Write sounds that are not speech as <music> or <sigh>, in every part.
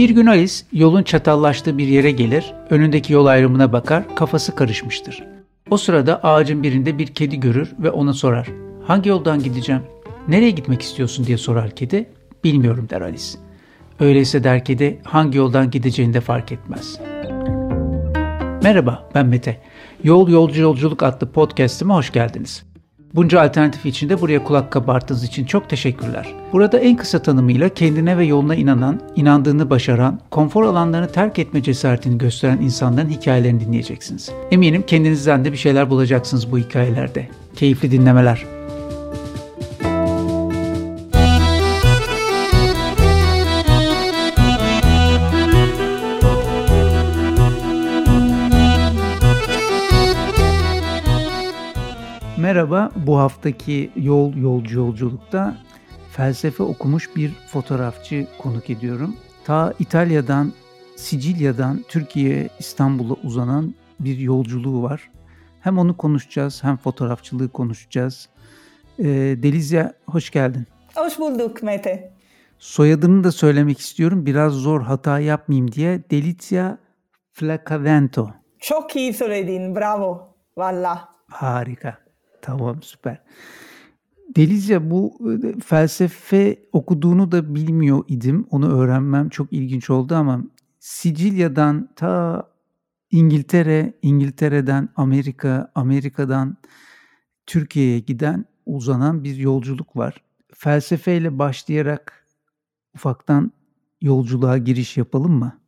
Bir gün Alice yolun çatallaştığı bir yere gelir, önündeki yol ayrımına bakar, kafası karışmıştır. O sırada ağacın birinde bir kedi görür ve ona sorar. Hangi yoldan gideceğim? Nereye gitmek istiyorsun diye sorar kedi. Bilmiyorum der Alice. Öyleyse der kedi hangi yoldan gideceğini de fark etmez. Merhaba ben Mete. Yol Yolcu Yolculuk adlı podcast'ime hoş geldiniz. Bunca alternatif içinde buraya kulak kabarttığınız için çok teşekkürler. Burada en kısa tanımıyla kendine ve yoluna inanan, inandığını başaran, konfor alanlarını terk etme cesaretini gösteren insanların hikayelerini dinleyeceksiniz. Eminim kendinizden de bir şeyler bulacaksınız bu hikayelerde. Keyifli dinlemeler. Merhaba, bu haftaki Yol Yolcu Yolculuk'ta felsefe okumuş bir fotoğrafçı konuk ediyorum. Ta İtalya'dan, Sicilya'dan Türkiye, İstanbul'a uzanan bir yolculuğu var. Hem onu konuşacağız hem fotoğrafçılığı konuşacağız. Ee, Delizya hoş geldin. Hoş bulduk Mete. Soyadını da söylemek istiyorum. Biraz zor hata yapmayayım diye. Delizia Flacavento. Çok iyi söyledin. Bravo. Valla. Harika. Tamam süper. Delizya bu e, felsefe okuduğunu da bilmiyor idim. Onu öğrenmem çok ilginç oldu ama Sicilya'dan ta İngiltere, İngiltere'den Amerika, Amerika'dan Türkiye'ye giden uzanan bir yolculuk var. Felsefeyle başlayarak ufaktan yolculuğa giriş yapalım mı?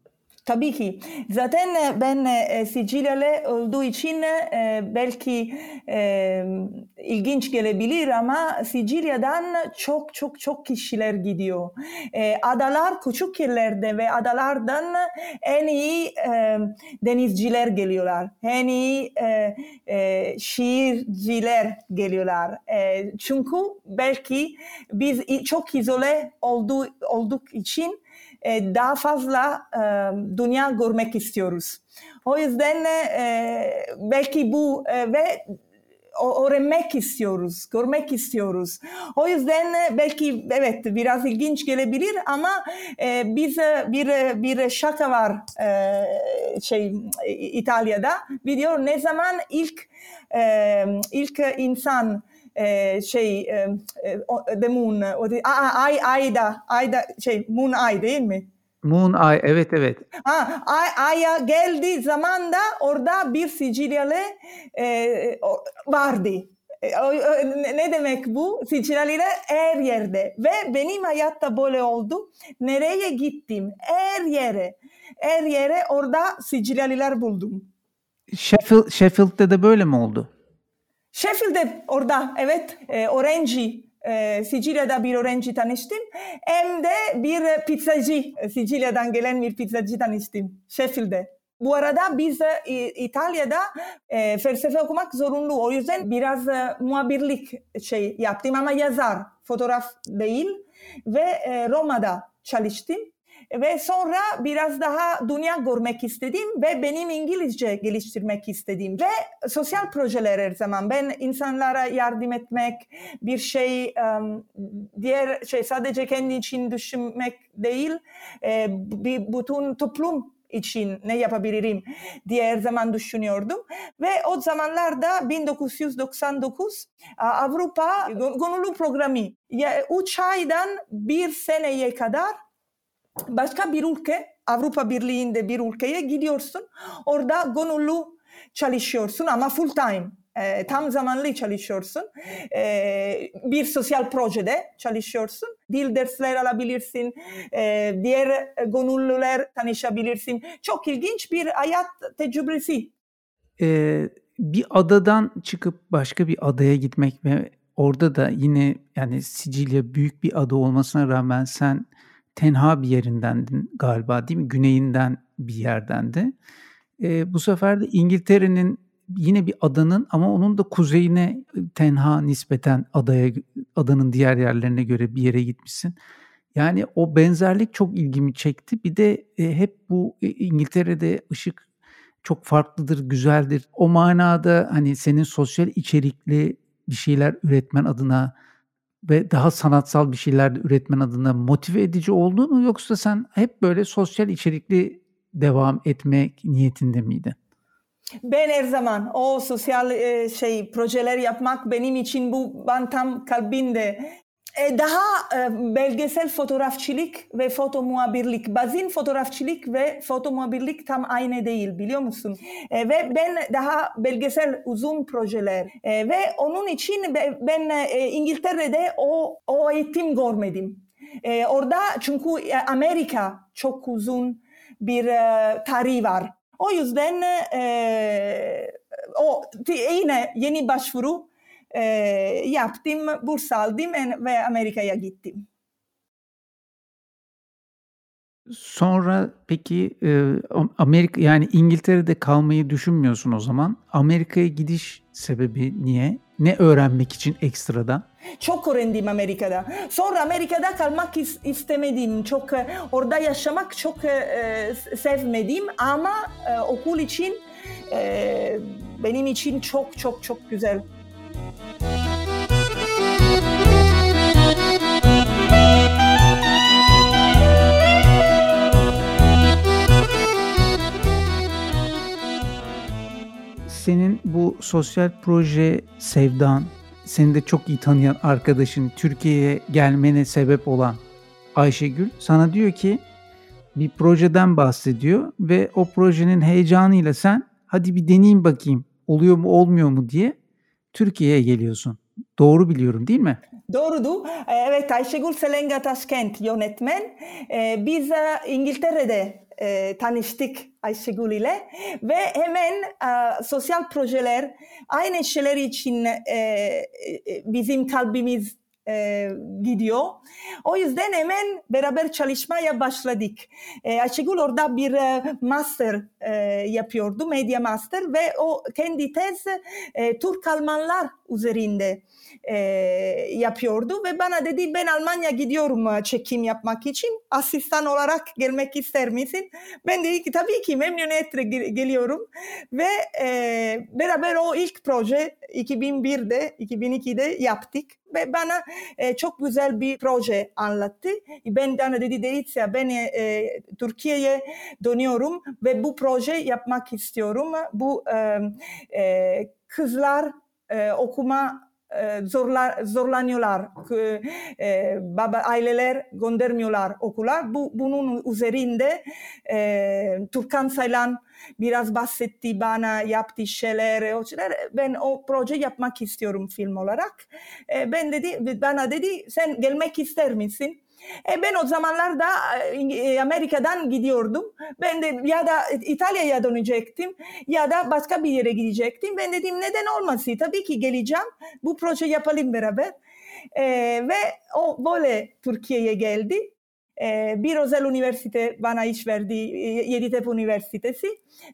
Tabii ki. Zaten e, ben e, Sicilyalı olduğu için e, belki e, ilginç gelebilir ama Sicilya'dan çok çok çok kişiler gidiyor. E, adalar küçük yerlerde ve adalardan en iyi e, denizciler geliyorlar. En iyi e, e, şiirciler geliyorlar. E, çünkü belki biz çok izole oldu, olduk için e, daha fazla e, dünya görmek istiyoruz. O yüzden e, belki bu e, ve öğrenmek istiyoruz, görmek istiyoruz. O yüzden belki evet biraz ilginç gelebilir ama e, biz bir bir şaka var e, şey İtalya'da. Biliyor ne zaman ilk e, ilk insan e, şey e, The Moon, o, ay, ayda, ayda şey Moon Ay değil mi? Moon Ay, evet evet. Ha, ay, Ay'a geldiği zaman da orada bir Sicilyalı e, vardı. Ne demek bu? Sicilyalılar her yerde. Ve benim hayatta böyle oldu. Nereye gittim? Her yere. Her yere orada Sicilyalılar buldum. Sheffield, Sheffield'de de böyle mi oldu? Sheffield'de orada evet e, Orange e, Sicilya'da bir öğrenci tanıştım. Hem de bir pizzacı, Sicilya'dan gelen bir pizzacı tanıştım Sheffield'de. Bu arada biz e, İtalya'da e, felsefe okumak zorunlu. O yüzden biraz e, muhabirlik şey yaptım ama yazar, fotoğraf değil. Ve e, Roma'da çalıştım. Ve sonra biraz daha dünya görmek istedim ve benim İngilizce geliştirmek istedim. Ve sosyal projeler her zaman. Ben insanlara yardım etmek, bir şey, diğer şey sadece kendi için düşünmek değil, bir bütün toplum için ne yapabilirim diye her zaman düşünüyordum. Ve o zamanlarda 1999 Avrupa Gönüllü Programı 3 aydan bir seneye kadar başka bir ülke, Avrupa Birliği'nde bir ülkeye gidiyorsun. Orada gönüllü çalışıyorsun ama full time. E, tam zamanlı çalışıyorsun. E, bir sosyal projede çalışıyorsun. Dil dersler alabilirsin. E, diğer gönüllüler tanışabilirsin. Çok ilginç bir hayat tecrübesi. Ee, bir adadan çıkıp başka bir adaya gitmek ve orada da yine yani Sicilya büyük bir ada olmasına rağmen sen tenha bir yerindendin galiba değil mi? Güneyinden bir yerdendi. E, bu sefer de İngiltere'nin yine bir adanın ama onun da kuzeyine tenha nispeten adaya adanın diğer yerlerine göre bir yere gitmişsin. Yani o benzerlik çok ilgimi çekti. Bir de e, hep bu e, İngiltere'de ışık çok farklıdır, güzeldir. O manada hani senin sosyal içerikli bir şeyler üretmen adına ve daha sanatsal bir şeyler üretmen adına motive edici oldu mu yoksa sen hep böyle sosyal içerikli devam etmek niyetinde miydin? Ben her zaman o sosyal şey projeler yapmak benim için bu ben tam kalbinde daha e, belgesel fotoğrafçılık ve foto muhabirlik. Bazen fotoğrafçılık ve foto muhabirlik tam aynı değil biliyor musun? E, ve ben daha belgesel uzun projeler ve onun için ben İngiltere'de o, o eğitim görmedim. Orada çünkü Amerika çok uzun bir tarih var. O yüzden o yine yeni başvuru e, yaptım, burs aldım ve Amerika'ya gittim. Sonra peki Amerika yani İngiltere'de kalmayı düşünmüyorsun o zaman. Amerika'ya gidiş sebebi niye? Ne öğrenmek için ekstradan? Çok öğrendim Amerika'da. Sonra Amerika'da kalmak istemedim. Çok orada yaşamak çok e, sevmedim ama e, okul için e, benim için çok çok çok güzel. Senin bu sosyal proje sevdan, seni de çok iyi tanıyan arkadaşın Türkiye'ye gelmene sebep olan Ayşegül sana diyor ki bir projeden bahsediyor ve o projenin heyecanıyla sen hadi bir deneyeyim bakayım oluyor mu olmuyor mu? diye Türkiye'ye geliyorsun. Doğru biliyorum değil mi? Doğrudur. Evet Ayşegül Selenga Taşkent yönetmen. Ee, biz e, İngiltere'de e, tanıştık Ayşegül ile ve hemen e, sosyal projeler aynı şeyler için e, bizim kalbimiz e, gidiyor. O yüzden hemen beraber çalışmaya başladık. E, Ayşegül orada bir e, master e, yapıyordu, medya master ve o kendi tez e, Türk Almanlar üzerinde e, yapıyordu ve bana dedi ben Almanya gidiyorum e, çekim yapmak için asistan olarak gelmek ister misin? Ben dedi ki tabii ki memnuniyetle geliyorum ve e, beraber o ilk proje 2001'de 2002'de yaptık ve bana e, çok güzel bir proje anlattı. Ben bana dedi Delizia ben e, Türkiye'ye dönüyorum ve bu proje yapmak istiyorum. Bu e, e, kızlar e, okuma zorla, zorlanıyorlar. E, baba aileler göndermiyorlar okula. Bu bunun üzerinde e, Turkan Saylan biraz bahsetti bana yaptığı şeyler, o şeyler. Ben o proje yapmak istiyorum film olarak. E, ben dedi bana dedi sen gelmek ister misin? E ben o zamanlarda e, Amerika'dan gidiyordum. Ben de ya da İtalya'ya dönecektim ya da başka bir yere gidecektim. Ben dedim neden olmasın? Tabii ki geleceğim. Bu proje yapalım beraber. E, ve o böyle Türkiye'ye geldi. E, bir özel üniversite bana iş verdi, Yeditepe Üniversitesi.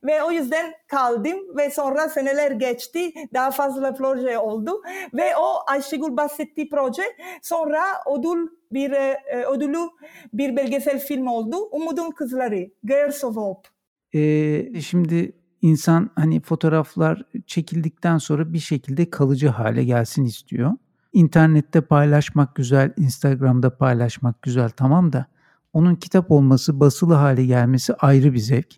Ve o yüzden kaldım ve sonra seneler geçti. Daha fazla proje oldu. Ve o Ayşegül bahsettiği proje sonra ödül bir e, ödülü bir belgesel film oldu. Umudun Kızları, Girls of Hope. Ee, şimdi insan hani fotoğraflar çekildikten sonra bir şekilde kalıcı hale gelsin istiyor. İnternette paylaşmak güzel, Instagram'da paylaşmak güzel tamam da onun kitap olması, basılı hale gelmesi ayrı bir zevk.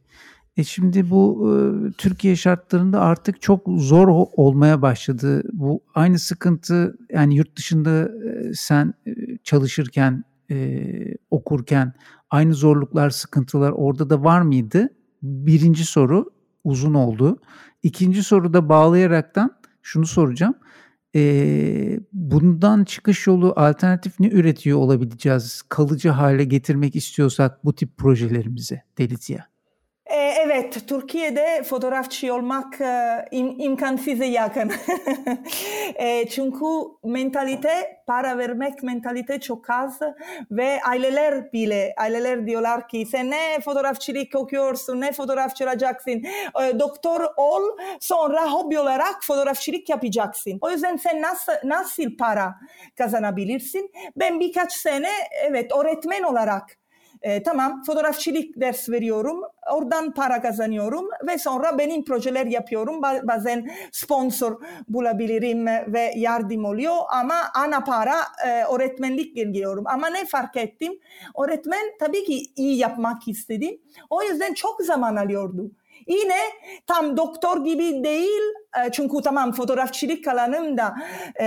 E şimdi bu e, Türkiye şartlarında artık çok zor olmaya başladı. Bu aynı sıkıntı yani yurt dışında e, sen e, çalışırken, e, okurken aynı zorluklar, sıkıntılar orada da var mıydı? Birinci soru uzun oldu. İkinci soruda bağlayaraktan şunu soracağım. E, bundan çıkış yolu alternatif ne üretiyor olabileceğiz? Kalıcı hale getirmek istiyorsak bu tip projelerimizi Delizya. Evet, Türkiye'de fotoğrafçı olmak e, im, imkansıza yakın. <laughs> e, çünkü mentalite, para vermek mentalite çok az ve aileler bile, aileler diyorlar ki sen ne fotoğrafçılık okuyorsun, ne fotoğrafçı olacaksın, e, doktor ol, sonra hobi olarak fotoğrafçılık yapacaksın. O yüzden sen nasıl, nasıl para kazanabilirsin? Ben birkaç sene, evet, öğretmen olarak E, tamam fotoğrafçılık ders veriyorum. Oradan para kazanıyorum ve sonra benim projeler yapıyorum. Bazen sponsor bulabilirim ve yardım oluyor ama ana para e, öğretmenlik geliyorum. Ama ne fark ettim? Öğretmen tabii ki iyi yapmak istedi. O yüzden çok zaman alıyordu. Yine tam doktor gibi değil e, çünkü tamam fotoğrafçılık alanımda e,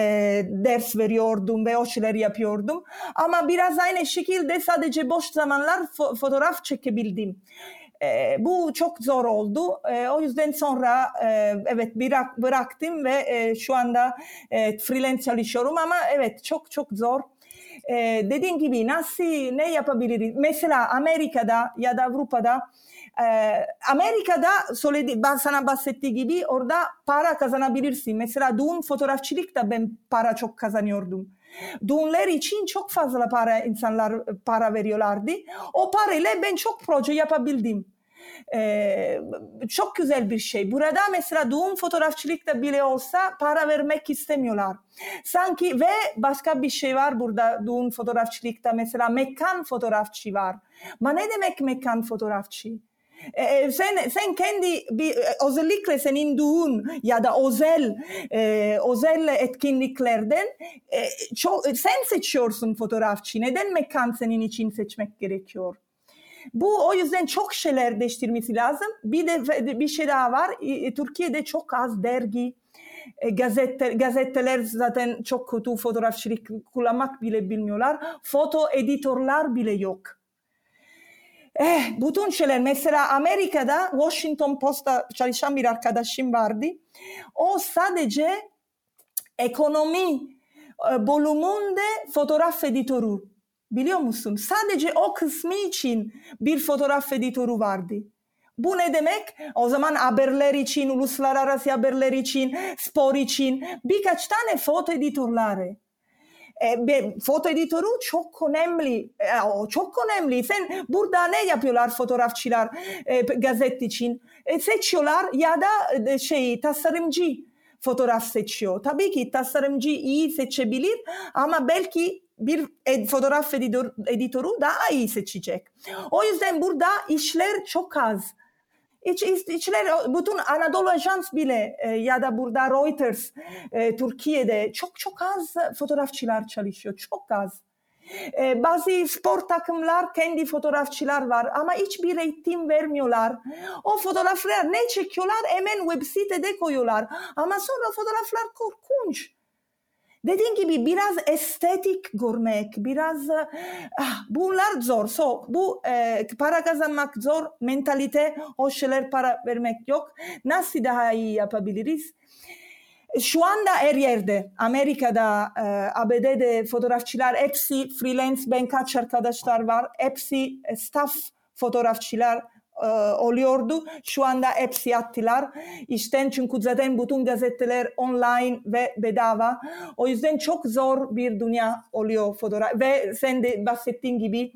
ders veriyordum ve o şeyler yapıyordum. Ama biraz aynı şekilde sadece boş zamanlar fo- fotoğraf çekebildim. E, bu çok zor oldu. E, o yüzden sonra e, evet bırak, bıraktım ve e, şu anda e, freelance çalışıyorum ama evet çok çok zor. E, dediğim gibi nasıl ne yapabiliriz? Mesela Amerika'da ya da Avrupa'da ee, Amerika'da söyledi, ben sana bahsettiği gibi orada para kazanabilirsin. Mesela düğün fotoğrafçılıkta ben para çok kazanıyordum. Düğünler için çok fazla para insanlar para veriyorlardı. O parayla ben çok proje yapabildim. Ee, çok güzel bir şey. Burada mesela düğün fotoğrafçılıkta bile olsa para vermek istemiyorlar. Sanki ve başka bir şey var burada düğün fotoğrafçılıkta mesela mekan fotoğrafçı var. Ma ne demek mekan fotoğrafçı? E, sen, sen kendi bir, özellikle senin düğün ya da özel e, özel etkinliklerden e, çok, sen seçiyorsun fotoğrafçı. Neden mekan senin için seçmek gerekiyor? Bu o yüzden çok şeyler değiştirmesi lazım. Bir de bir şey daha var. Türkiye'de çok az dergi, gazete, gazeteler zaten çok kötü fotoğrafçılık kullanmak bile bilmiyorlar. Foto editörler bile yok. Eh, bütün şeyler mesela Amerika'da Washington Post'ta çalışan bir arkadaşım vardı. O sadece ekonomi e, bölümünde fotoğraf editörü. Biliyor musun? Sadece o kısmı için bir fotoğraf editörü vardı. Bu ne demek? O zaman haberler için, uluslararası haberler için, spor için birkaç tane foto editörleri. E, foto editörü çok önemli. E, çok önemli. Sen burada ne yapıyorlar fotoğrafçılar e, gazet için? E, seçiyorlar ya da e, şey tasarımcı fotoğraf seçiyor. Tabii ki tasarımcı iyi seçebilir ama belki bir ed, fotoğraf editör, editörü daha iyi seçecek. O yüzden burada işler çok az. İç, içler, bütün Anadolu Ajans bile e, ya da burada Reuters e, Türkiye'de çok çok az fotoğrafçılar çalışıyor. Çok az. E, bazı spor takımlar kendi fotoğrafçılar var ama hiçbir eğitim vermiyorlar. O fotoğraflar ne çekiyorlar hemen web sitede koyuyorlar. Ama sonra fotoğraflar korkunç. Dediğim gibi biraz estetik görmek, biraz ah, bunlar zor. So, bu e, para kazanmak zor, mentalite, o şeyler para vermek yok. Nasıl daha iyi yapabiliriz? Şu anda her yerde, Amerika'da, e, ABD'de fotoğrafçılar hepsi freelance, ben kaç arkadaşlar var, hepsi staff fotoğrafçılar e, oluyordu. Şu anda hepsi attılar. İşten çünkü zaten bütün gazeteler online ve bedava. O yüzden çok zor bir dünya oluyor fotoğraf. Ve sen de bahsettiğin gibi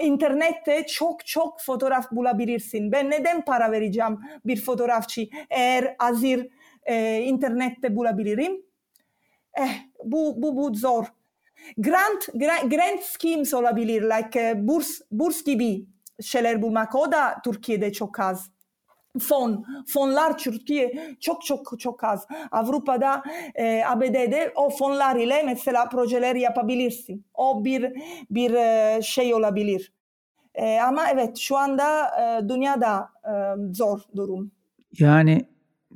internette çok çok fotoğraf bulabilirsin. Ben neden para vereceğim bir fotoğrafçı eğer hazır e, internette bulabilirim? Eh, bu, bu, bu zor. Grant, grant, grant schemes olabilir, like uh, burs, burs gibi şeyler bulmak o da Türkiye'de çok az. Fon, fonlar Türkiye çok çok çok az. Avrupa'da, e, ABD'de o fonlar ile mesela projeler yapabilirsin. O bir bir e, şey olabilir. E, ama evet şu anda e, dünyada e, zor durum. Yani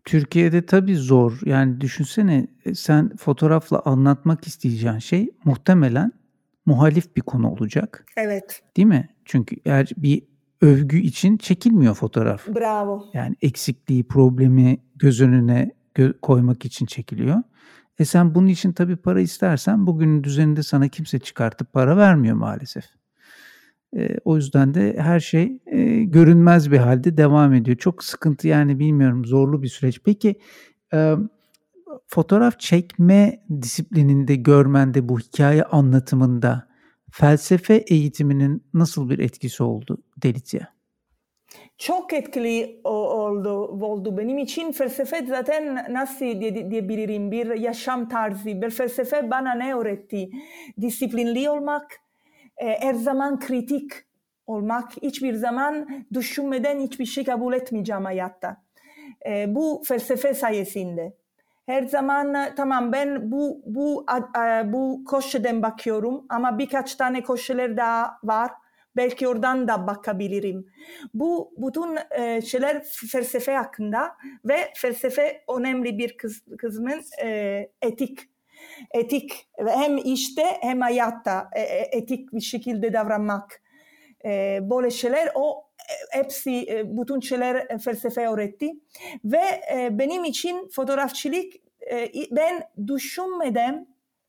Türkiye'de tabii zor. Yani düşünsene e, sen fotoğrafla anlatmak isteyeceğin şey muhtemelen muhalif bir konu olacak. Evet. Değil mi? Çünkü eğer bir övgü için çekilmiyor fotoğraf. Bravo. Yani eksikliği, problemi göz önüne gö- koymak için çekiliyor. E sen bunun için tabii para istersen bugünün düzeninde sana kimse çıkartıp para vermiyor maalesef. E, o yüzden de her şey e, görünmez bir halde devam ediyor. Çok sıkıntı yani bilmiyorum zorlu bir süreç. Peki e, fotoğraf çekme disiplininde görmende bu hikaye anlatımında felsefe eğitiminin nasıl bir etkisi oldu Delitya? Çok etkili oldu, oldu benim için. Felsefe zaten nasıl diyebilirim bir yaşam tarzı. Bir felsefe bana ne öğretti? Disiplinli olmak, e, her zaman kritik olmak hiçbir zaman düşünmeden hiçbir şey kabul etmeyeceğim hayatta. E, bu felsefe sayesinde. Her zaman tamam ben bu bu bu koşeden bakıyorum ama birkaç tane koşular daha var. Belki oradan da bakabilirim. Bu bütün e, şeyler felsefe hakkında ve felsefe önemli bir kız, kısmın e, etik etik hem işte hem hayatta e, e, etik bir şekilde davranmak. E, böyle şeyler o hepsi bütün şeyler felsefe öğretti. Ve benim için fotoğrafçılık ben düşünmeden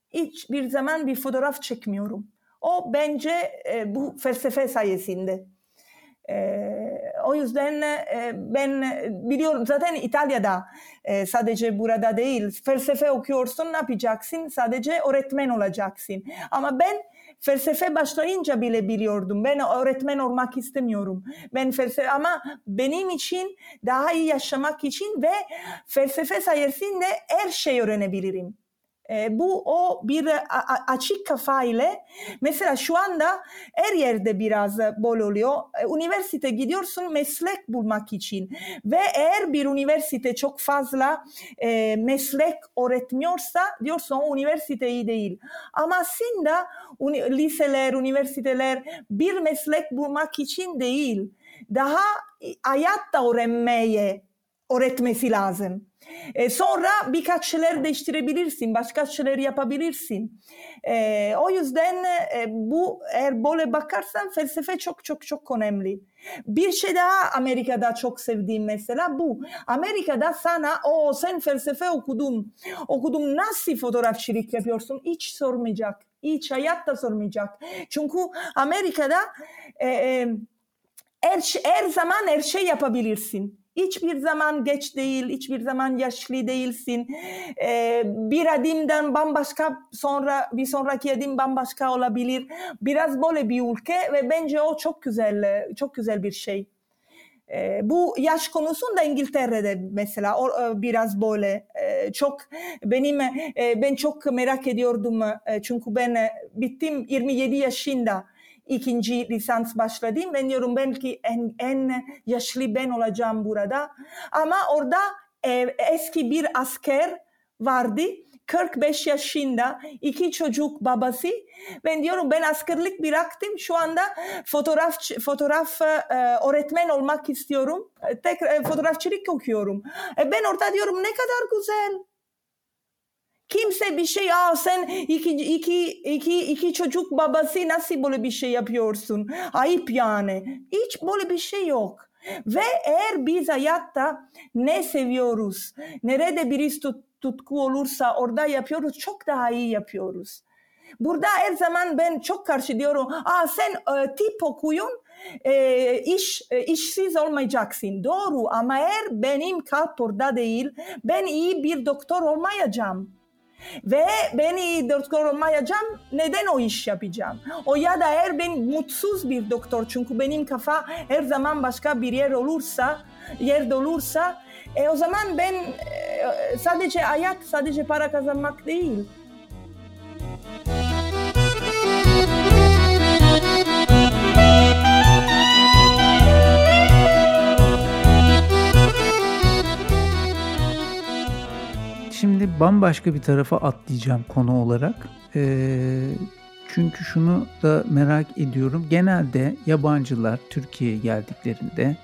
hiçbir zaman bir fotoğraf çekmiyorum. O bence bu felsefe sayesinde. E, o yüzden e, ben biliyorum zaten İtalya'da e, sadece burada değil felsefe okuyorsun ne yapacaksın sadece öğretmen olacaksın ama ben felsefe başlayınca bile biliyordum. Ben öğretmen olmak istemiyorum. Ben felsefe ama benim için daha iyi yaşamak için ve felsefe sayesinde her şey öğrenebilirim e, bu o bir a, açık kafa ile mesela şu anda her yerde biraz bol oluyor. E, üniversite gidiyorsun meslek bulmak için ve eğer bir üniversite çok fazla e, meslek öğretmiyorsa diyorsun o üniversite iyi değil. Ama aslında uni, liseler, üniversiteler bir meslek bulmak için değil. Daha hayatta öğrenmeye öğretmesi lazım. E, sonra birkaç şeyler değiştirebilirsin, başka şeyler yapabilirsin. E, o yüzden e, bu eğer böyle bakarsan felsefe çok çok çok önemli. Bir şey daha Amerika'da çok sevdiğim mesela bu. Amerika'da sana o sen felsefe okudun, okudum nasıl fotoğrafçılık yapıyorsun hiç sormayacak. Hiç hayatta sormayacak. Çünkü Amerika'da e, e, her, her zaman her şey yapabilirsin. Hiçbir zaman geç değil, hiçbir zaman yaşlı değilsin. Ee, bir adımdan bambaşka sonra bir sonraki adım bambaşka olabilir. Biraz böyle bir ülke ve bence o çok güzel, çok güzel bir şey. E, bu yaş konusunda İngiltere'de mesela o, e, biraz böyle e, çok benim e, ben çok merak ediyordum e, çünkü ben e, bittim 27 yaşında ikinci lisans başladım. Ben diyorum belki en, en yaşlı ben olacağım burada. Ama orada e, eski bir asker vardı. 45 yaşında iki çocuk babası. Ben diyorum ben askerlik bıraktım. Şu anda fotoğraf fotoğraf e, öğretmen olmak istiyorum. Tekrar e, fotoğrafçılık okuyorum. E, ben orada diyorum ne kadar güzel. Kimse bir şey aa sen iki, iki, iki, iki çocuk babası nasıl böyle bir şey yapıyorsun? Ayıp yani. Hiç böyle bir şey yok. Ve eğer biz hayatta ne seviyoruz, nerede birisi tut, tutku olursa orada yapıyoruz, çok daha iyi yapıyoruz. Burada her zaman ben çok karşı diyorum, aa sen e, tip okuyun, e, iş e, işsiz olmayacaksın. Doğru ama eğer benim kalp orada değil, ben iyi bir doktor olmayacağım. Ve beni doktor olmayacağım. Neden o iş yapacağım? O ya da eğer ben mutsuz bir doktor çünkü benim kafa her zaman başka bir yer olursa, yerde olursa e, o zaman ben e, sadece hayat, sadece para kazanmak değil. Şimdi bambaşka bir tarafa atlayacağım konu olarak. Ee, çünkü şunu da merak ediyorum. Genelde yabancılar Türkiye'ye geldiklerinde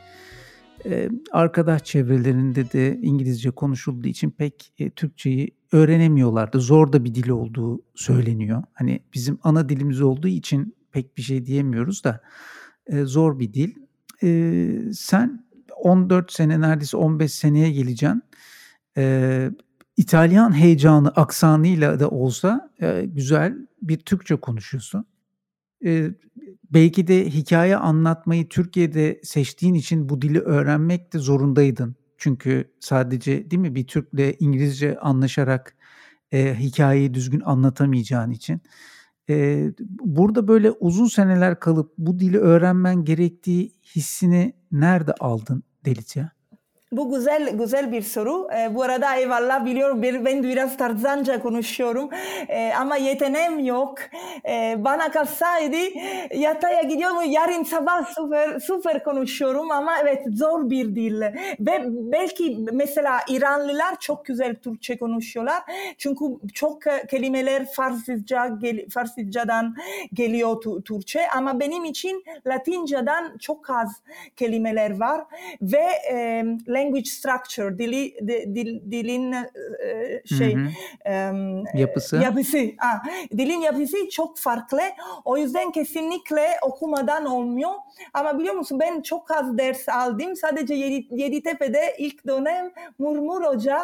e, arkadaş çevrelerinde de İngilizce konuşulduğu için pek e, Türkçeyi öğrenemiyorlardı. Zor da bir dil olduğu söyleniyor. Hani bizim ana dilimiz olduğu için pek bir şey diyemiyoruz da e, zor bir dil. E, sen 14 sene neredeyse 15 seneye geleceksin. E, İtalyan heyecanı aksanıyla da olsa e, güzel bir Türkçe konuşuyorsun. E, belki de hikaye anlatmayı Türkiye'de seçtiğin için bu dili öğrenmek de zorundaydın. Çünkü sadece değil mi bir Türk'le İngilizce anlaşarak e, hikayeyi düzgün anlatamayacağın için. E, burada böyle uzun seneler kalıp bu dili öğrenmen gerektiği hissini nerede aldın Delice? Bu güzel güzel bir soru. E, bu arada eyvallah biliyorum ben biraz tarzanca konuşuyorum e, ama yeteneğim yok. E, bana kalsaydı yataya gidiyorum yarın sabah süper, süper konuşuyorum ama evet zor bir dil. Ve belki mesela İranlılar çok güzel Türkçe konuşuyorlar. Çünkü çok kelimeler Farsızca, gel, Farsızcadan geliyor Türkçe ama benim için Latince'den çok az kelimeler var ve e, language structure, dili, dil, dilin e, şey E, yapısı. yapısı. Ha, dilin yapısı çok farklı. O yüzden kesinlikle okumadan olmuyor. Ama biliyor musun ben çok az ders aldım. Sadece Yedi, Yeditepe'de ilk dönem Murmur Hoca,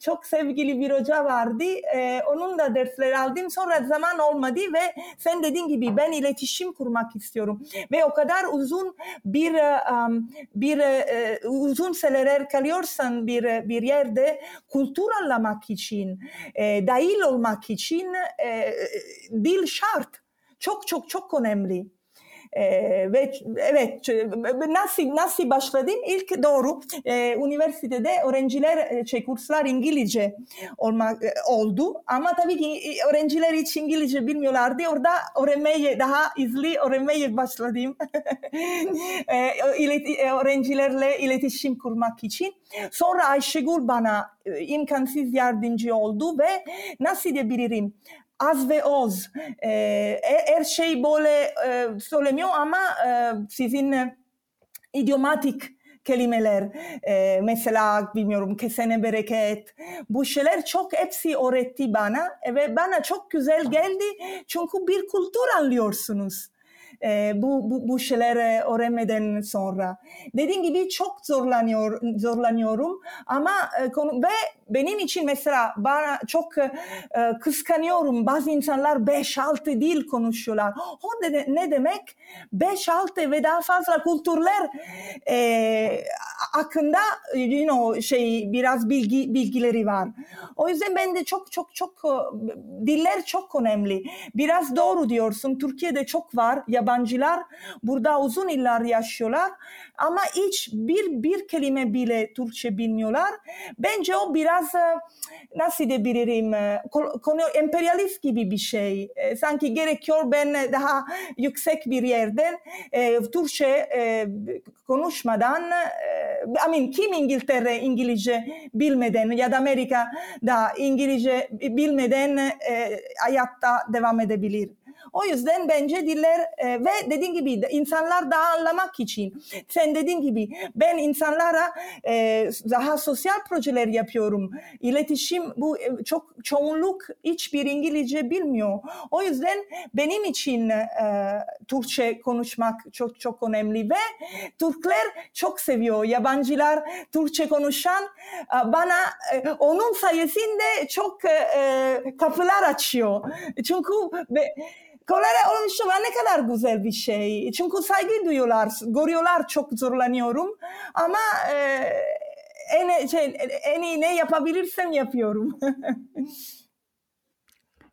çok sevgili bir hoca vardı. Ee, onun da dersleri aldım. Sonra zaman olmadı ve sen dediğin gibi ben iletişim kurmak istiyorum. Ve o kadar uzun bir um, bir uh, uzun seneler kalıyorsan bir bir yerde kültür anlamak için, e, dahil olmak için e, dil şart. Çok çok çok önemli. Ee, ve evet nasıl nasıl başladım? İlk doğru e, üniversitede öğrenciler e, şey, kurslar İngilizce olmak e, oldu ama tabii ki öğrenciler hiç İngilizce bilmiyorlardı. Orada öğrenmeye daha hızlı öğrenmeye başladım. <laughs> e, öğrencilerle iletişim kurmak için. Sonra Ayşegül bana imkansız yardımcı oldu ve nasıl diyebilirim? Az ve oz. E, her şey böyle e, söylemiyor ama e, sizin e, idiomatik kelimeler e, mesela bilmiyorum kesene bereket bu şeyler çok hepsi öğretti bana ve bana çok güzel geldi çünkü bir kültür anlıyorsunuz e, bu, bu, bu şeyleri öğrenmeden sonra. Dediğim gibi çok zorlanıyor, zorlanıyorum ama e, konu, ve benim için mesela bana çok e, kıskanıyorum. Bazı insanlar 5-6 dil konuşuyorlar. O de, ne demek? 5-6 ve daha fazla kültürler e, hakkında you know, şey biraz bilgi bilgileri var. O yüzden ben de çok çok çok diller çok önemli. Biraz doğru diyorsun. Türkiye'de çok var yabancılar. Burada uzun yıllar yaşıyorlar ama hiç bir bir kelime bile Türkçe bilmiyorlar. Bence o biraz e, nasıl diyebilirim e, konu emperyalist gibi bir şey. E, sanki gerekiyor ben daha yüksek bir yerden Türkçe konuşmadan I mean, kim İngiltere İngilizce bilmeden ya da Amerika'da İngilizce bilmeden hayatta devam edebilir? O yüzden bence diller e, ve dediğin gibi insanlar daha anlamak için sen dediğin gibi ben insanlara e, daha sosyal projeler yapıyorum. İletişim bu e, çok çoğunluk hiçbir İngilizce bilmiyor. O yüzden benim için e, Türkçe konuşmak çok çok önemli ve Türkler çok seviyor. Yabancılar Türkçe konuşan e, bana e, onun sayesinde çok e, kapılar açıyor. Çünkü be, Kolera oluşturma ne kadar güzel bir şey. Çünkü saygı duyuyorlar, görüyorlar çok zorlanıyorum. Ama e, en, şey, en iyi ne yapabilirsem yapıyorum.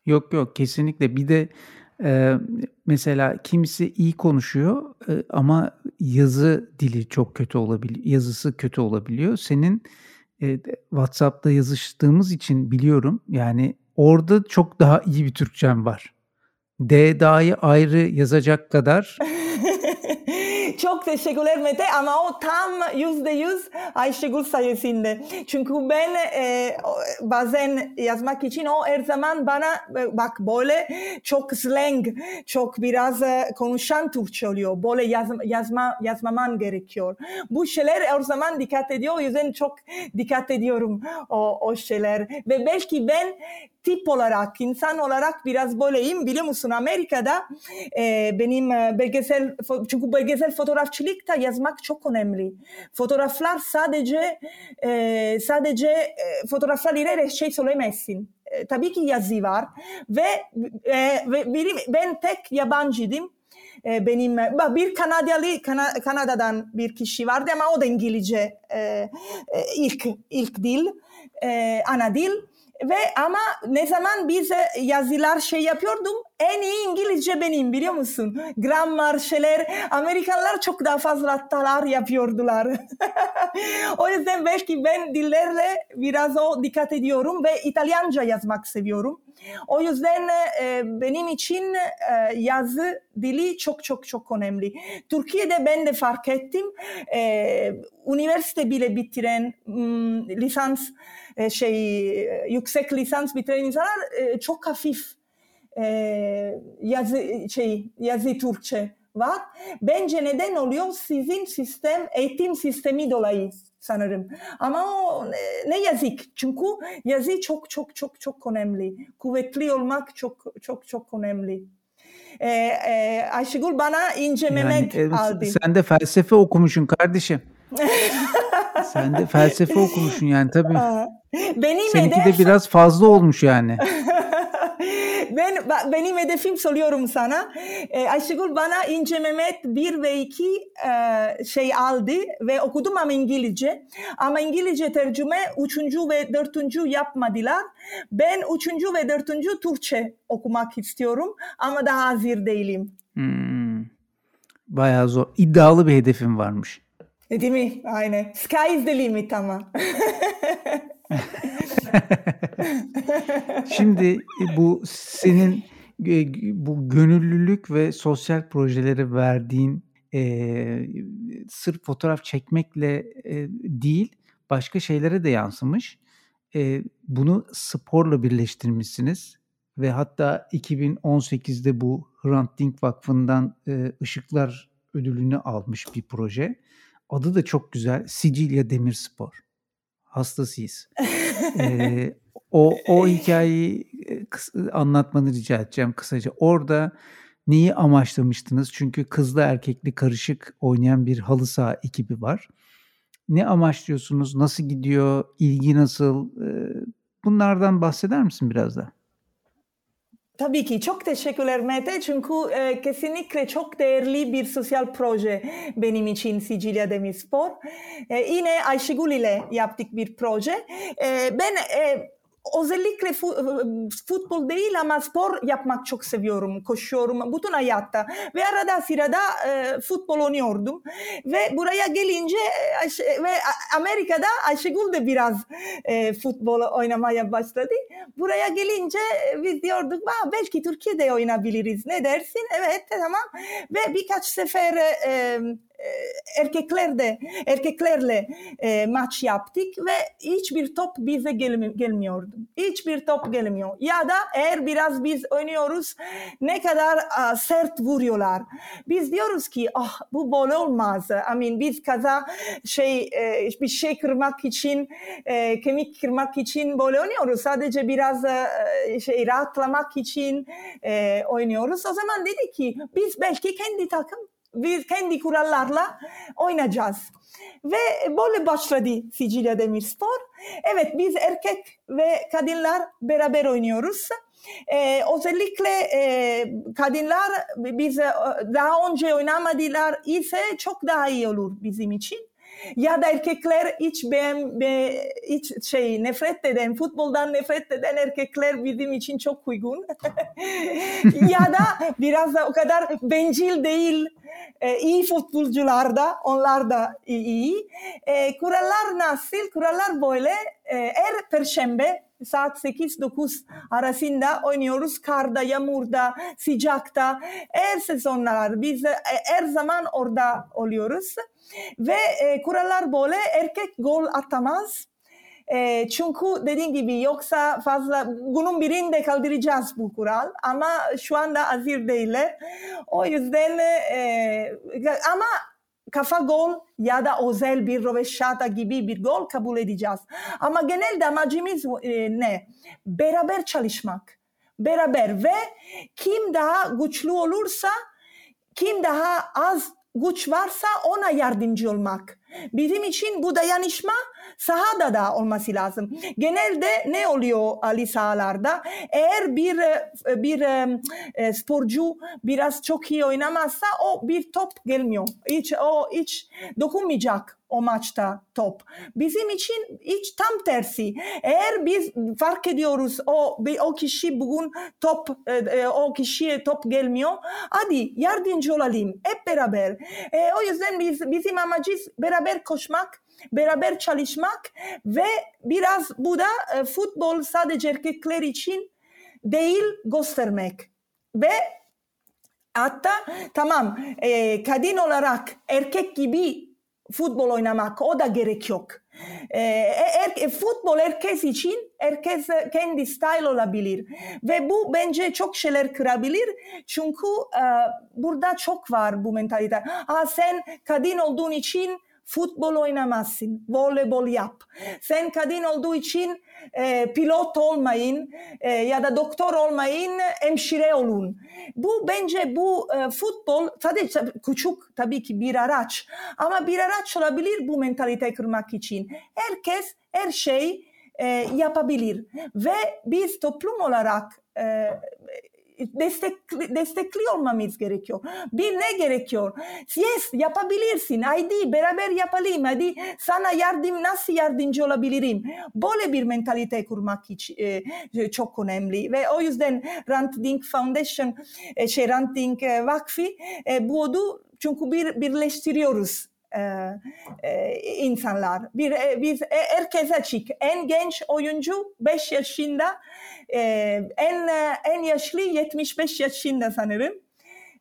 yok yok kesinlikle. Bir de e, mesela kimisi iyi konuşuyor e, ama yazı dili çok kötü olabiliyor. Yazısı kötü olabiliyor. Senin e, WhatsApp'ta yazıştığımız için biliyorum. Yani orada çok daha iyi bir Türkçem var. D da'yı ayrı yazacak kadar <laughs> <laughs> Çok teşekkürler Mete ama o tam yüzde yüz Ayşegül sayesinde. Çünkü ben e, bazen yazmak için o her zaman bana e, bak böyle çok slang, çok biraz e, konuşan Türkçe oluyor. Böyle yaz, yazma, yazmaman gerekiyor. Bu şeyler her zaman dikkat ediyor. O yüzden çok dikkat ediyorum o, o şeyler. Ve belki ben tip olarak, insan olarak biraz böyleyim. Biliyor musun Amerika'da e, benim e, belgesel, çünkü belgesel fotoğrafçılıkta yazmak çok önemli. Fotoğraflar sadece e, sadece e, fotoğraflar ile şey söylemezsin. E, tabii ki yazı var ve, e, ve benim, ben tek yabancıydım e, benim bir Kanadalı Kana, Kanada'dan bir kişi vardı ama o da İngilizce e, e, ilk ilk dil e, ana dil ve ama ne zaman biz yazılar şey yapıyordum en iyi İngilizce benim biliyor musun? Grammar şeyler Amerikalılar çok daha fazla hatalar yapıyordular. <laughs> o yüzden belki ben dillerle biraz o dikkat ediyorum ve İtalyanca yazmak seviyorum. O yüzden e, benim için e, yazı dili çok çok çok önemli. Türkiye'de ben de fark ettim. E, üniversite bile bitiren m, lisans e, şey yüksek lisans bitiren insanlar e, çok hafif e, yazı şey yazı Türkçe var. Bence neden oluyor? Sizin sistem, eğitim sistemi dolayı sanırım. Ama o ne yazık. Çünkü yazı çok çok çok çok önemli. Kuvvetli olmak çok çok çok önemli. Ee, e, Ayşegül bana ince Mehmet yani, aldı. Sen de felsefe okumuşsun kardeşim. <laughs> sen de felsefe okumuşsun yani tabii. Benim Seninki hedef... de biraz fazla olmuş yani. <laughs> ben benim hedefim soruyorum sana. E, Ayşegül bana İnce Mehmet 1 ve 2 e, şey aldı ve okudum ama İngilizce. Ama İngilizce tercüme 3. ve 4. yapmadılar. Ben 3. ve 4. Türkçe okumak istiyorum ama daha hazır değilim. Hmm. Bayağı zor. İddialı bir hedefim varmış. Değil mi? Aynen. Sky is the limit ama. <laughs> <laughs> Şimdi e, bu senin e, bu gönüllülük ve sosyal projelere verdiğin e, sırf fotoğraf çekmekle e, değil başka şeylere de yansımış. E, bunu sporla birleştirmişsiniz ve hatta 2018'de bu Hrant Dink Vakfı'ndan e, Işıklar ödülünü almış bir proje. Adı da çok güzel. Sicilya Demirspor. Hastasıyız. <laughs> ee, o o hikayeyi anlatmanı rica edeceğim kısaca. Orada neyi amaçlamıştınız? Çünkü kızlı erkekli karışık oynayan bir halı saha ekibi var. Ne amaçlıyorsunuz? Nasıl gidiyor? İlgi nasıl? Bunlardan bahseder misin biraz da? Tabii ki çok teşekkürler Mete çünkü e, kesinlikle çok değerli bir sosyal proje benim için Sicilya Demirspor. E, yine Ayşegül ile yaptık bir proje. E, ben e, özellikle futbol değil ama spor yapmak çok seviyorum. Koşuyorum bütün hayatta. Ve arada sırada e, futbol oynuyordum. Ve buraya gelince e, ve Amerika'da Ayşegül de biraz e, futbol oynamaya başladı. Buraya gelince biz diyorduk belki Türkiye'de oynayabiliriz. Ne dersin? Evet tamam. Ve birkaç sefer e, erkekler erkeklerle e, maç yaptık ve hiçbir top bize gelmi, gelmiyordu. Hiçbir top gelmiyor. Ya da eğer biraz biz oynuyoruz ne kadar a, sert vuruyorlar. Biz diyoruz ki ah bu bol olmaz. I mean, biz kaza şey e, bir şey kırmak için e, kemik kırmak için böyle oynuyoruz. Sadece biraz e, şey rahatlamak için e, oynuyoruz. O zaman dedi ki biz belki kendi takım biz kendi kurallarla oynayacağız. Ve böyle başladı Sicilya Demirspor. Evet biz erkek ve kadınlar beraber oynuyoruz. Ee, özellikle e, kadınlar biz e, daha önce oynamadılar ise çok daha iyi olur bizim için ya da erkekler hiç beğen, be, hiç şey nefret eden, futboldan nefret eden erkekler bizim için çok uygun. <laughs> ya da biraz da o kadar bencil değil, e, iyi futbolcular da, onlar da iyi. E, kurallar nasıl? Kurallar böyle. E, her perşembe saat 8-9 arasında oynuyoruz. Karda, yağmurda, sıcakta. Her sezonlar biz e, her zaman orada oluyoruz. Ve e, kurallar böyle erkek gol atamaz. E, çünkü dediğim gibi yoksa fazla günün birinde kaldıracağız bu kural ama şu anda hazır değiller. O yüzden e, ama kafa gol ya da özel bir roveşata gibi bir gol kabul edeceğiz. Ama genelde amacımız e, ne? Beraber çalışmak. Beraber ve kim daha güçlü olursa kim daha az güç varsa ona yardımcı olmak. Bizim için bu dayanışma sahada da olması lazım. Genelde ne oluyor Ali sahalarda? Eğer bir bir e, sporcu biraz çok iyi oynamazsa o bir top gelmiyor. Hiç o hiç dokunmayacak o maçta top. Bizim için hiç tam tersi. Eğer biz fark ediyoruz o o kişi bugün top e, e, o kişiye top gelmiyor. Hadi yardımcı olalım hep beraber. E, o yüzden biz bizim amacımız beraber koşmak beraber çalışmak ve biraz bu da e, futbol sadece erkekler için değil göstermek. Ve hatta tamam e, kadın olarak erkek gibi futbol oynamak o da gerek yok. E, er, e, futbol herkes için herkes kendi style olabilir ve bu bence çok şeyler kırabilir çünkü e, burada çok var bu mentalite. Ha sen kadın olduğun için futbol oynamazsın, voleybol yap. Sen kadın olduğu için e, pilot olmayın e, ya da doktor olmayın, hemşire olun. Bu bence bu e, futbol sadece küçük tabii ki bir araç ama bir araç olabilir bu mentalite kırmak için. Herkes her şey e, yapabilir ve biz toplum olarak e, destekli, destekli olmamız gerekiyor. Bir ne gerekiyor? Yes yapabilirsin. Haydi beraber yapalım. Hadi sana yardım nasıl yardımcı olabilirim? Böyle bir mentalite kurmak için e, çok önemli. Ve o yüzden Rand Dink Foundation, e, şey Rand Dink e, Vakfı e, budu çünkü bir birleştiriyoruz e, e, insanlar. Bir, e, biz e, herkes açık. En genç oyuncu 5 yaşında, e, en en yaşlı 75 yaşında sanırım.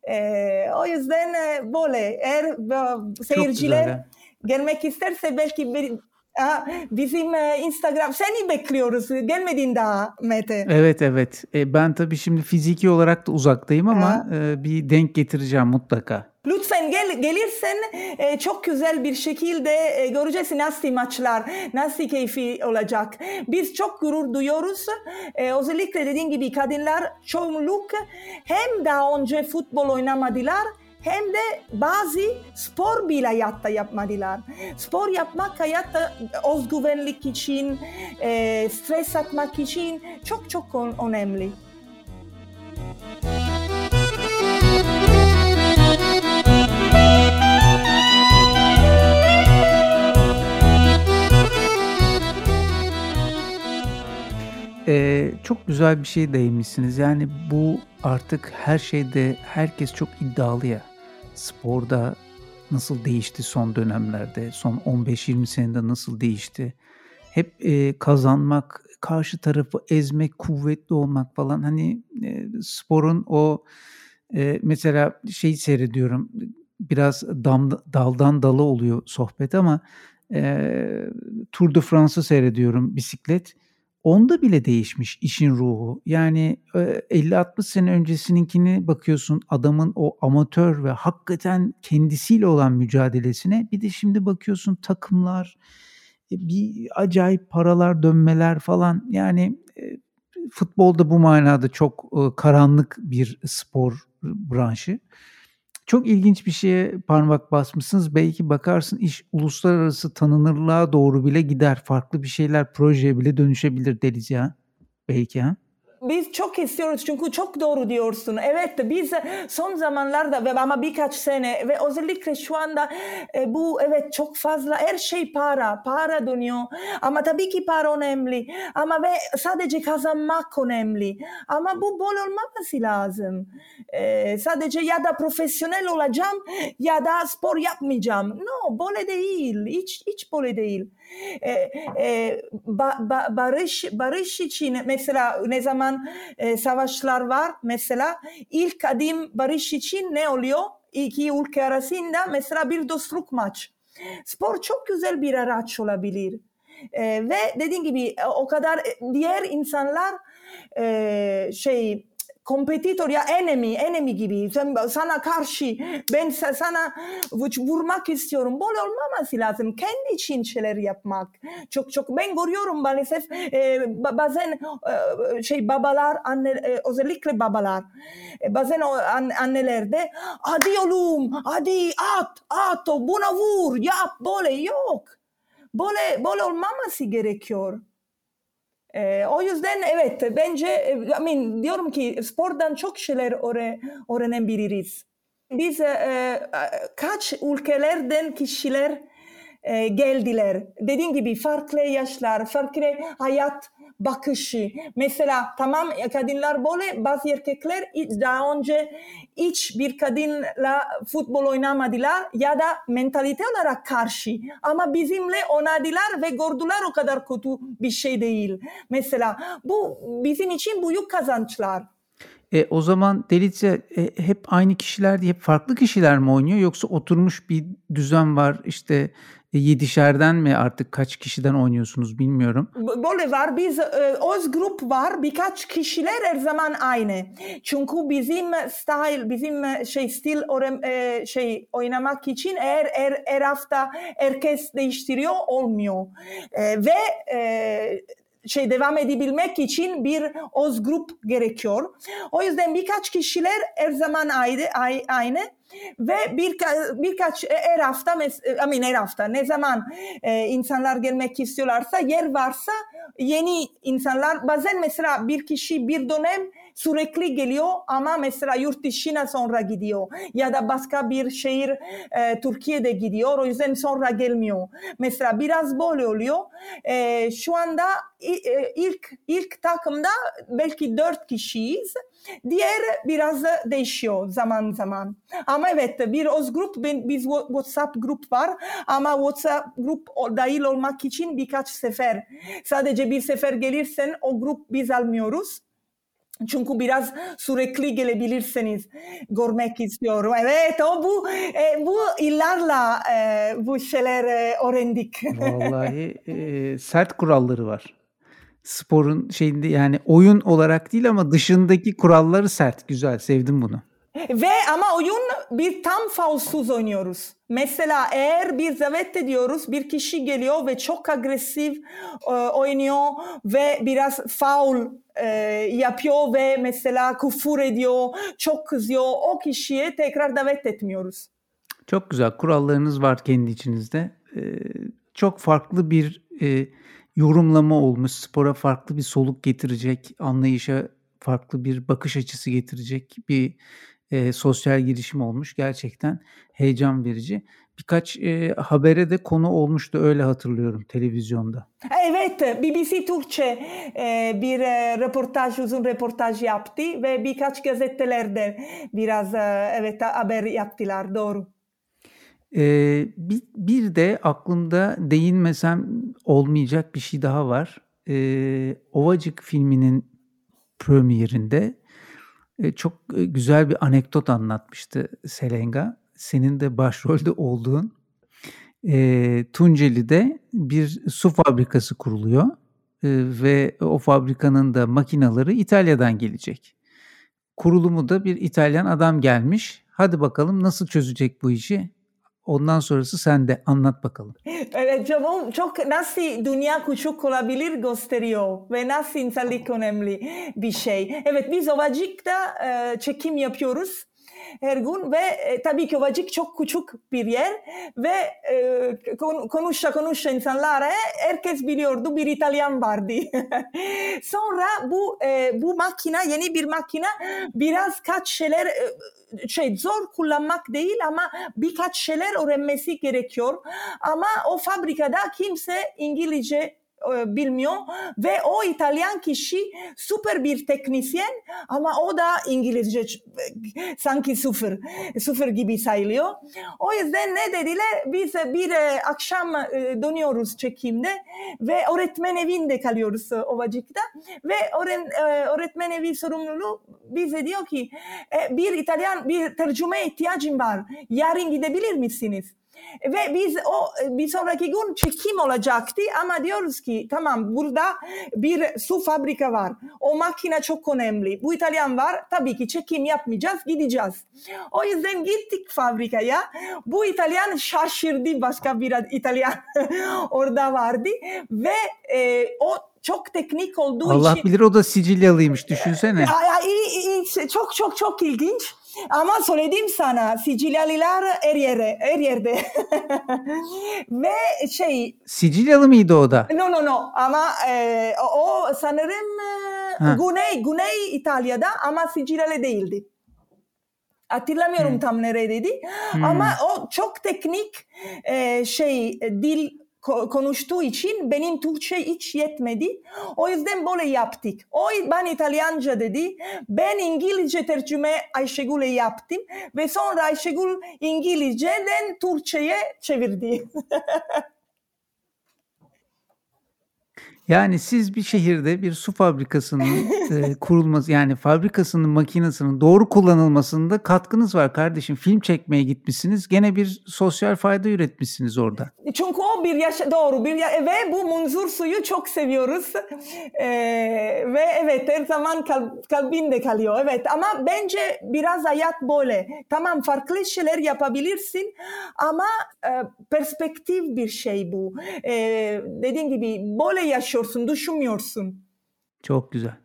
E, o yüzden e, böyle eğer e, seyirciler gelmek isterse belki bir, bizim Instagram seni bekliyoruz. Gelmedin daha Mete. Evet evet. E, ben tabii şimdi fiziki olarak da uzaktayım ama e, bir denk getireceğim mutlaka. Lütfen gel, gelirsen e, çok güzel bir şekilde e, göreceğiz nasıl maçlar, nasıl keyfi olacak. Biz çok gurur duyuyoruz. E, özellikle dediğim gibi kadınlar çoğunluk hem daha önce futbol oynamadılar hem de bazı spor bile hayatta yapmadılar. Spor yapmak hayatta özgüvenlik için, e, stres atmak için çok çok önemli. Ee, çok güzel bir şey değinmişsiniz. Yani bu artık her şeyde herkes çok iddialı ya. Sporda nasıl değişti son dönemlerde, son 15-20 senede nasıl değişti. Hep e, kazanmak, karşı tarafı ezmek, kuvvetli olmak falan. Hani e, sporun o e, mesela şey seyrediyorum biraz dam, daldan dala oluyor sohbet ama e, Tour de France'ı seyrediyorum bisiklet Onda bile değişmiş işin ruhu. Yani 50-60 sene öncesininkini bakıyorsun adamın o amatör ve hakikaten kendisiyle olan mücadelesine. Bir de şimdi bakıyorsun takımlar, e, bir acayip paralar dönmeler falan. Yani futbolda bu manada çok karanlık bir spor branşı. Çok ilginç bir şeye parmak basmışsınız. Belki bakarsın iş uluslararası tanınırlığa doğru bile gider. Farklı bir şeyler projeye bile dönüşebilir deriz ya. Belki ha? Biz çok istiyoruz çünkü çok doğru diyorsun. Evet biz son zamanlarda ve ama birkaç sene ve özellikle şu anda e, bu evet çok fazla her şey para, para dönüyor. Ama tabii ki para önemli. Ama ve sadece kazanmak önemli. Ama bu bol olmaması lazım. E, sadece ya da profesyonel olacağım ya da spor yapmayacağım. No, böyle değil. Hiç, hiç böyle değil. E, e, ba, ba, barış barış için mesela ne zaman e, savaşlar var mesela ilk adım barış için ne oluyor? İki ülke arasında mesela bir dostluk maç. Spor çok güzel bir araç olabilir. E, ve dediğim gibi o kadar diğer insanlar e, şey kompetitor ya enemy, enemy gibi sana karşı ben sana vurmak istiyorum. Böyle olmaması lazım. Kendi için şeyler yapmak. Çok çok ben görüyorum maalesef e, bazen e, şey babalar anne e, özellikle babalar e, bazen o an, annelerde hadi oğlum hadi at at buna vur yap böyle yok. Böyle böyle olmaması gerekiyor. E, o yüzden evet bence I mean, diyorum ki spordan çok şeyler öğre, öğrenebiliriz. Biz e, kaç ülkelerden kişiler e, geldiler. Dediğim gibi farklı yaşlar, farklı hayat bakışı. Mesela tamam kadınlar böyle bazı erkekler daha önce hiç bir kadınla futbol oynamadılar ya da mentalite olarak karşı. Ama bizimle oynadılar ve gördüler o kadar kötü bir şey değil. Mesela bu bizim için büyük kazançlar. E, o zaman Delitze e, hep aynı kişiler değil, hep farklı kişiler mi oynuyor yoksa oturmuş bir düzen var işte e, yedişerden mi artık kaç kişiden oynuyorsunuz bilmiyorum. Böyle var biz e, öz grup var birkaç kişiler her zaman aynı. Çünkü bizim style bizim şey stil e, şey oynamak için her, her, her hafta herkes değiştiriyor olmuyor. E, ve e, şey devam edebilmek için bir öz grup gerekiyor. O yüzden birkaç kişiler her zaman aynı ve bir, birkaç e, her hafta, I mean her hafta ne zaman e, insanlar gelmek istiyorlarsa yer varsa yeni insanlar bazen mesela bir kişi bir dönem sürekli geliyor ama mesela yurt dışına sonra gidiyor ya da başka bir şehir e, Türkiye'de gidiyor o yüzden sonra gelmiyor. Mesela biraz böyle oluyor. E, şu anda e, ilk ilk takımda belki dört kişiyiz. Diğer biraz değişiyor zaman zaman. Ama evet bir öz grup biz WhatsApp grup var ama WhatsApp grup dahil olmak için birkaç sefer. Sadece bir sefer gelirsen o grup biz almıyoruz. Çünkü biraz sürekli gelebilirseniz görmek istiyorum. Evet, o bu e, bu yıllarla e, bu şeyler e, öğrendik. Vallahi e, sert kuralları var. Sporun şeyinde yani oyun olarak değil ama dışındaki kuralları sert. Güzel, sevdim bunu. Ve ama oyun bir tam faulsuz oynuyoruz. Mesela eğer bir zavet ediyoruz bir kişi geliyor ve çok agresif e, oynuyor ve biraz faul e, yapıyor ve mesela küfür ediyor, çok kızıyor. O kişiye tekrar davet etmiyoruz. Çok güzel kurallarınız var kendi içinizde. Ee, çok farklı bir e, yorumlama olmuş. Spora farklı bir soluk getirecek, anlayışa farklı bir bakış açısı getirecek bir e, sosyal girişim olmuş. Gerçekten heyecan verici. Birkaç e, habere de konu olmuştu öyle hatırlıyorum televizyonda. Evet BBC Türkçe e, bir e, röportaj uzun röportaj yaptı ve birkaç gazetelerde biraz e, evet haber yaptılar doğru. Ee, bir, bir de aklımda değinmesem olmayacak bir şey daha var. Ee, Ovacık filminin premierinde e, çok e, güzel bir anekdot anlatmıştı Selenga. Senin de başrolde olduğun e, Tunceli'de bir su fabrikası kuruluyor e, ve o fabrikanın da makinaları İtalya'dan gelecek. Kurulumu da bir İtalyan adam gelmiş. Hadi bakalım nasıl çözecek bu işi? Ondan sonrası sende. Anlat bakalım. Evet çok, çok nasıl dünya küçük olabilir gösteriyor ve nasıl insanlık önemli bir şey. Evet biz Ovacık'ta e, çekim yapıyoruz her gün ve e, tabii ki Ovacık çok küçük bir yer ve e, konuşa konuşa insanlara herkes biliyordu bir İtalyan vardı. <laughs> Sonra bu e, bu makine yeni bir makine biraz kaç şeyler e, şey zor kullanmak değil ama birkaç şeyler öğrenmesi gerekiyor. Ama o fabrikada kimse İngilizce e, bilmiyor ve o İtalyan kişi süper bir teknisyen ama o da İngilizce sanki sıfır sıfır gibi sayılıyor. O yüzden ne dediler biz bir e, akşam e, dönüyoruz çekimde ve öğretmen evinde kalıyoruz Ovacık'ta ve öğretmen evi sorumluluğu bize diyor ki bir İtalyan bir tercüme ihtiyacım var yarın gidebilir misiniz? Ve biz o bir sonraki gün çekim olacaktı ama diyoruz ki tamam burada bir su fabrika var. O makine çok önemli. Bu İtalyan var. Tabii ki çekim yapmayacağız. Gideceğiz. O yüzden gittik fabrikaya. Bu İtalyan şaşırdı. Başka bir İtalyan <laughs> orada vardı. Ve e, o çok teknik olduğu Allah için... Allah bilir o da Sicilyalıymış düşünsene. Ya, ya, çok çok çok ilginç. Ama söyledim sana Sicilyalılar her yere, her yerde. <laughs> Ve şey... Sicilyalı mıydı o da? No no no ama e, o sanırım e, Güney, Güney İtalya'da ama Sicilyalı değildi. Hatırlamıyorum hmm. tam neredeydi. Hmm. Ama o çok teknik e, şey dil konuştuğu için benim Türkçe hiç yetmedi. O yüzden böyle yaptık. O ben İtalyanca dedi. Ben İngilizce tercüme Ayşegül'e yaptım. Ve sonra Ayşegül İngilizce'den Türkçe'ye çevirdi. <laughs> Yani siz bir şehirde bir su fabrikasının <laughs> e, kurulması yani fabrikasının makinesinin doğru kullanılmasında katkınız var kardeşim. Film çekmeye gitmişsiniz. Gene bir sosyal fayda üretmişsiniz orada. Çünkü o bir yaş doğru bir ya ve bu munzur suyu çok seviyoruz. Ee, <laughs> ve evet her zaman kal kalbinde kalıyor. Evet ama bence biraz hayat böyle. Tamam farklı şeyler yapabilirsin ama e, perspektif bir şey bu. E, dediğim gibi böyle yaşıyor yaşıyorsun, düşünmüyorsun. Çok güzel.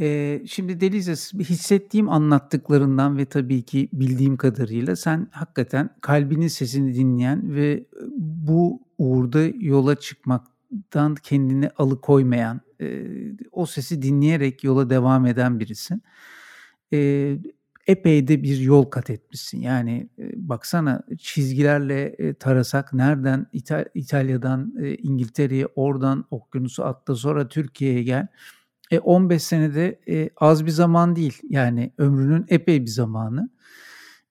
Ee, şimdi Delize hissettiğim anlattıklarından ve tabii ki bildiğim kadarıyla sen hakikaten kalbinin sesini dinleyen ve bu uğurda yola çıkmaktan kendini alıkoymayan, e, o sesi dinleyerek yola devam eden birisin. E, epey de bir yol kat etmişsin. Yani e, baksana çizgilerle e, tarasak nereden İtal- İtalya'dan e, İngiltere'ye oradan okyanusu atla sonra Türkiye'ye gel. E, 15 senede e, az bir zaman değil. Yani ömrünün epey bir zamanı.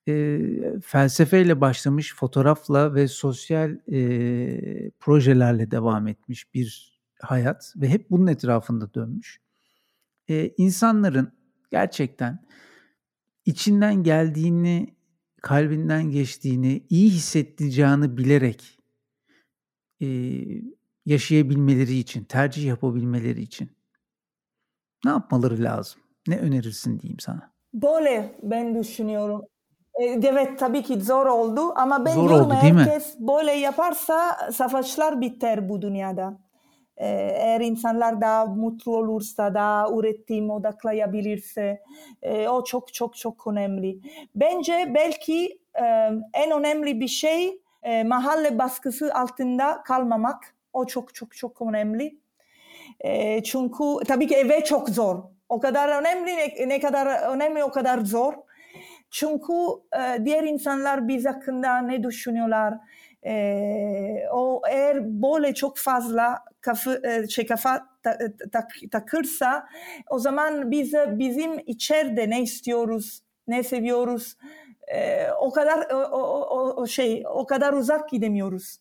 E, felsefeyle başlamış fotoğrafla ve sosyal e, projelerle devam etmiş bir hayat ve hep bunun etrafında dönmüş. E, insanların gerçekten içinden geldiğini, kalbinden geçtiğini, iyi hissettireceğini bilerek e, yaşayabilmeleri için, tercih yapabilmeleri için ne yapmaları lazım? Ne önerirsin diyeyim sana? Böyle ben düşünüyorum. Evet tabii ki zor oldu ama ben zor diyorum oldu, herkes böyle yaparsa savaşlar biter bu dünyada eğer insanlar daha mutlu olursa, daha üretim odaklayabilirse o çok çok çok önemli. Bence belki en önemli bir şey mahalle baskısı altında kalmamak. O çok çok çok önemli. Çünkü tabii ki eve çok zor. O kadar önemli ne kadar önemli o kadar zor. Çünkü diğer insanlar biz hakkında ne düşünüyorlar? o eğer böyle çok fazla kafa, şey, kafa tak, tak, takırsa o zaman biz bizim içeride ne istiyoruz, ne seviyoruz e, o kadar o, o, o şey o kadar uzak gidemiyoruz.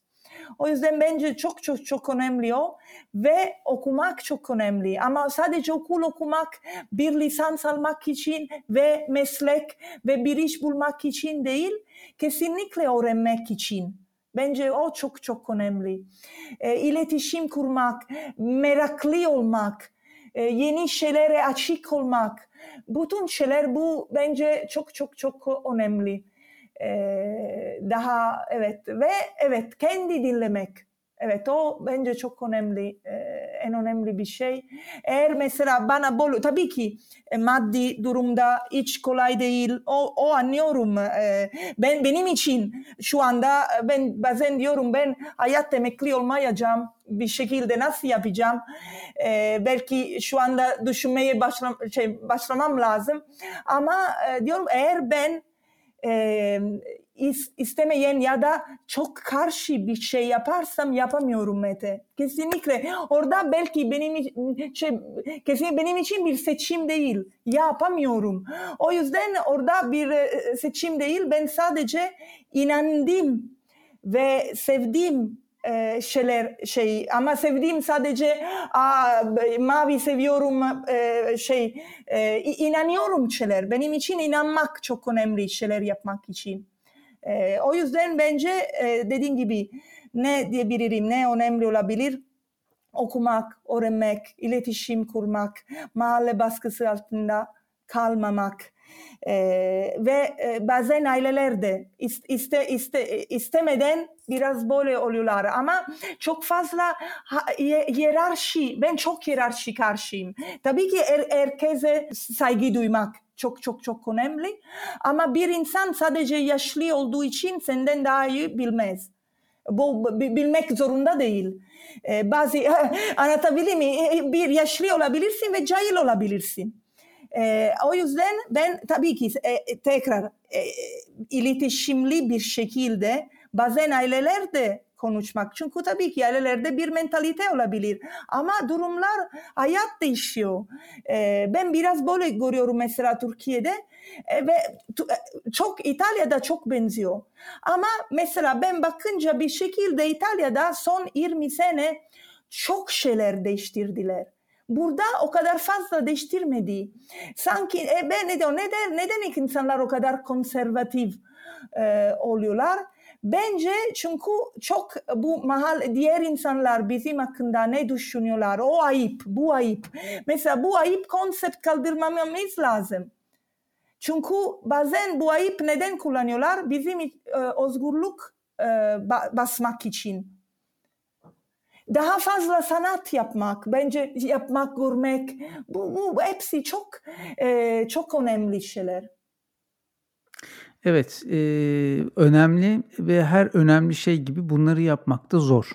O yüzden bence çok çok çok önemli o ve okumak çok önemli. Ama sadece okul okumak, bir lisans almak için ve meslek ve bir iş bulmak için değil, kesinlikle öğrenmek için. Bence o çok çok önemli. E, iletişim kurmak, meraklı olmak, e, yeni şeylere açık olmak. Bütün şeyler bu bence çok çok çok önemli. E, daha evet ve evet kendi dinlemek. Evet o bence çok önemli, e, en önemli bir şey. Eğer mesela bana bol, tabii ki e, maddi durumda hiç kolay değil. O, o anlıyorum. E, ben benim için şu anda ben bazen diyorum ben hayat emekli olmayacağım bir şekilde nasıl yapacağım? Belki şu anda düşünmeye başlam şey, başlamam lazım. Ama diyorum eğer ben istemeyen ya da çok karşı bir şey yaparsam yapamıyorum Mete. Kesinlikle. Orada belki benim şey, kesinlikle benim için bir seçim değil. Yapamıyorum. O yüzden orada bir e, seçim değil. Ben sadece inandım ve sevdiğim e, şeyler şey ama sevdiğim sadece aa, mavi seviyorum e, şey inanıyorum şeyler benim için inanmak çok önemli şeyler yapmak için e, o yüzden bence e, dediğim gibi ne diyebilirim, ne önemli olabilir? Okumak, öğrenmek, iletişim kurmak, mahalle baskısı altında kalmamak. Ee, ve e, bazen aileler de iste, iste, istemeden biraz böyle oluyorlar ama çok fazla hiyerarşi, ben çok hiyerarşi karşıyım. Tabii ki her, herkese saygı duymak çok çok çok önemli. Ama bir insan sadece yaşlı olduğu için senden daha iyi bilmez. Bu bilmek zorunda değil. Ee, bazı <laughs> anlatabilir mi? Bir yaşlı olabilirsin ve cahil olabilirsin. E, o yüzden ben tabii ki e, tekrar e, iletişimli bir şekilde bazen aileler de konuşmak. Çünkü tabii ki ailelerde bir mentalite olabilir. Ama durumlar hayat değişiyor. Ee, ben biraz böyle görüyorum mesela Türkiye'de ee, ve e, çok İtalya'da çok benziyor. Ama mesela ben bakınca bir şekilde İtalya'da son 20 sene çok şeyler değiştirdiler. Burada o kadar fazla değiştirmedi. Sanki e, ben ne diyor neden neden insanlar o kadar konservatif e, oluyorlar? Bence çünkü çok bu mahal diğer insanlar bizim hakkında ne düşünüyorlar? O ayıp, bu ayıp. Mesela bu ayıp konsept kaldırmamamız lazım. Çünkü bazen bu ayıp neden kullanıyorlar? Bizim e, özgürlük e, basmak için. Daha fazla sanat yapmak, bence yapmak, görmek, bu, bu hepsi çok e, çok önemli şeyler. Evet, e, önemli ve her önemli şey gibi bunları yapmak da zor.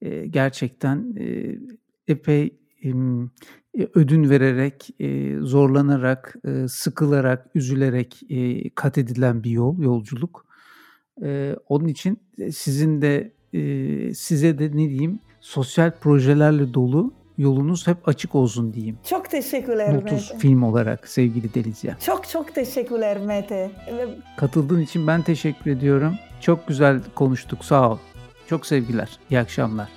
E, gerçekten e, epey e, ödün vererek, e, zorlanarak, e, sıkılarak, üzülerek e, kat edilen bir yol, yolculuk. E, onun için sizin de e, size de ne diyeyim sosyal projelerle dolu yolunuz hep açık olsun diyeyim. Çok teşekkürler Lotus Mete. film olarak sevgili Delizya. Çok çok teşekkürler Mete. Katıldığın için ben teşekkür ediyorum. Çok güzel konuştuk sağ ol. Çok sevgiler. İyi akşamlar.